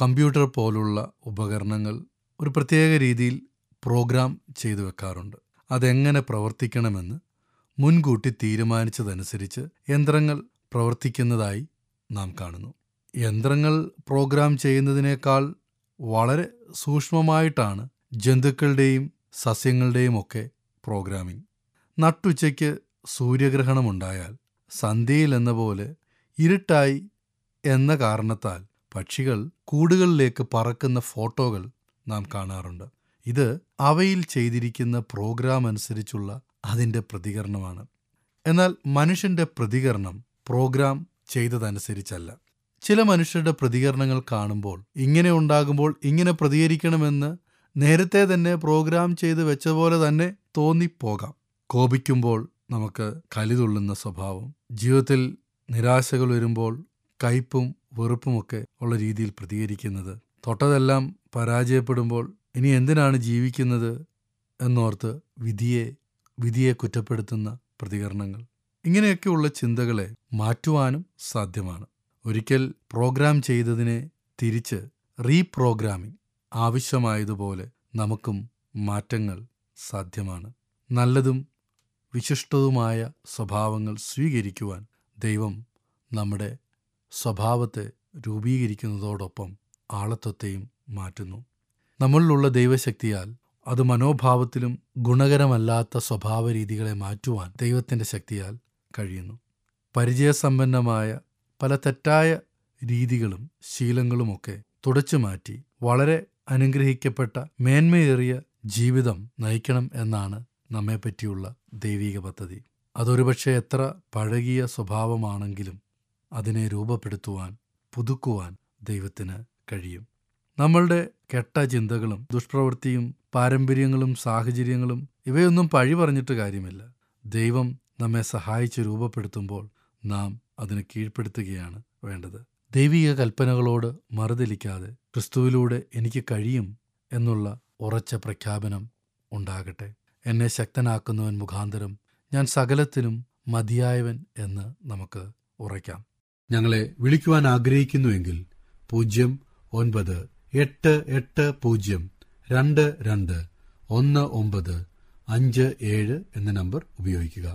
Computer പോലുള്ള ഉപകരണങ്ങൾ ഒരു പ്രത്യേക രീതിയിൽ പ്രോഗ്രാം ചെയ്തു വെക്കാറുണ്ട്. അതെങ്ങനെ പ്രവർത്തിക്കണമെന്ന് മുൻകൂട്ടി തീരുമാനിച്ചതനുസരിച്ച് യന്ത്രങ്ങൾ പ്രവർത്തിക്കുന്നതായി നാം കാണുന്നു. യന്ത്രങ്ങൾ പ്രോഗ്രാം ചെയ്യുന്നതിനേക്കാൾ വളരെ സൂക്ഷ്മമായിട്ടാണ് ജന്തുക്കളുടെയും സസ്യങ്ങളുടെയും ഒക്കെ പ്രോഗ്രാമിംഗ്. നട്ടുച്ചയ്ക്ക് സൂര്യഗ്രഹണമുണ്ടായാൽ സന്ധ്യയിൽ എന്ന പോലെ ഇരുട്ടായി എന്ന കാരണത്താൽ പക്ഷികൾ കൂടുകളിലേക്ക് പറക്കുന്ന ഫോട്ടോകൾ നാം കാണാറുണ്ട്. ഇത് അവയിൽ ചെയ്തിരിക്കുന്ന പ്രോഗ്രാം അനുസരിച്ചുള്ള അതിന്റെ പ്രതികരണമാണ്. എന്നാൽ മനുഷ്യന്റെ പ്രതികരണം പ്രോഗ്രാം ചെയ്തതനുസരിച്ചല്ല. ചില മനുഷ്യരുടെ പ്രതികരണങ്ങൾ കാണുമ്പോൾ ഇങ്ങനെ ഉണ്ടാകുമ്പോൾ ഇങ്ങനെ പ്രതികരിക്കണമെന്ന് നേരത്തെ തന്നെ പ്രോഗ്രാം ചെയ്ത് വെച്ച പോലെ തന്നെ തോന്നിപ്പോകാം. കോപിക്കുമ്പോൾ നമുക്ക് കലിതുള്ളുന്ന സ്വഭാവം ജീവിതത്തിൽ നിരാശകൾ വരുമ്പോൾ കയ്പും വെറുപ്പുമൊക്കെ ഉള്ള രീതിയിൽ പ്രതികരിക്കുന്നത്. തൊട്ടതെല്ലാം പരാജയപ്പെടുമ്പോൾ ഇനി എന്തിനാണ് ജീവിക്കുന്നത് എന്നോർത്ത് വിധിയെ വിധിയെ കുറ്റപ്പെടുത്തുന്ന പ്രതികരണങ്ങൾ. ഇങ്ങനെയൊക്കെയുള്ള ചിന്തകളെ മാറ്റുവാനും സാധ്യമാണ്. ഒരിക്കൽ പ്രോഗ്രാം ചെയ്തതിനെ തിരിച്ച് റീപ്രോഗ്രാമിംഗ് ആവശ്യമായതുപോലെ നമുക്കും മാറ്റങ്ങൾ സാധ്യമാണ്. നല്ലതും വിശിഷ്ടതുമായ സ്വഭാവങ്ങൾ സ്വീകരിക്കുവാൻ ദൈവം നമ്മുടെ സ്വഭാവത്തെ രൂപീകരിക്കുന്നതോടൊപ്പം ആളത്വത്തെയും മാറ്റുന്നു. നമ്മളിലുള്ള ദൈവശക്തിയാൽ അത് മനോഭാവത്തിലും ഗുണകരമല്ലാത്ത സ്വഭാവ രീതികളെ മാറ്റുവാൻ ദൈവത്തിന്റെ ശക്തിയാൽ കഴിയുന്നു. പരിചയസമ്പന്നമായ പല തെറ്റായ രീതികളും ശീലങ്ങളുമൊക്കെ തുടച്ചു മാറ്റി വളരെ അനുഗ്രഹിക്കപ്പെട്ട മേന്മയേറിയ ജീവിതം നയിക്കണം എന്നാണ് നമ്മെപ്പറ്റിയുള്ള ദൈവിക പദ്ധതി. അതൊരുപക്ഷെ എത്ര പഴകിയ സ്വഭാവമാണെങ്കിലും അതിനെ രൂപപ്പെടുത്തുവാൻ പുതുക്കുവാൻ ദൈവത്തിന് കഴിയും. നമ്മളുടെ കെട്ട ചിന്തകളും ദുഷ്പ്രവൃത്തിയും പാരമ്പര്യങ്ങളും സാഹചര്യങ്ങളും ഇവയൊന്നും പഴി പറഞ്ഞിട്ട് കാര്യമില്ല. ദൈവം നമ്മെ സഹായിച്ച് രൂപപ്പെടുത്തുമ്പോൾ നാം അതിന് കീഴ്പ്പെടുത്തുകയാണ് വേണ്ടത്. ദൈവിക കൽപ്പനകളോട് മറുതലിക്കാതെ ക്രിസ്തുവിലൂടെ എനിക്ക് കഴിയും എന്നുള്ള ഉറച്ച പ്രഖ്യാപനം ഉണ്ടാകട്ടെ. എന്നെ ശക്തനാക്കുന്നവൻ മുഖാന്തരം ഞാൻ സകലത്തിനും മതിയായവൻ എന്ന് നമുക്ക് ഉറയ്ക്കാം. ഞങ്ങളെ വിളിക്കുവാൻ ആഗ്രഹിക്കുന്നുവെങ്കിൽ പൂജ്യം ഒൻപത് എട്ട് എട്ട് പൂജ്യം രണ്ട് രണ്ട് ഒന്ന് ഒമ്പത് അഞ്ച് ഏഴ് എന്ന നമ്പർ ഉപയോഗിക്കുക.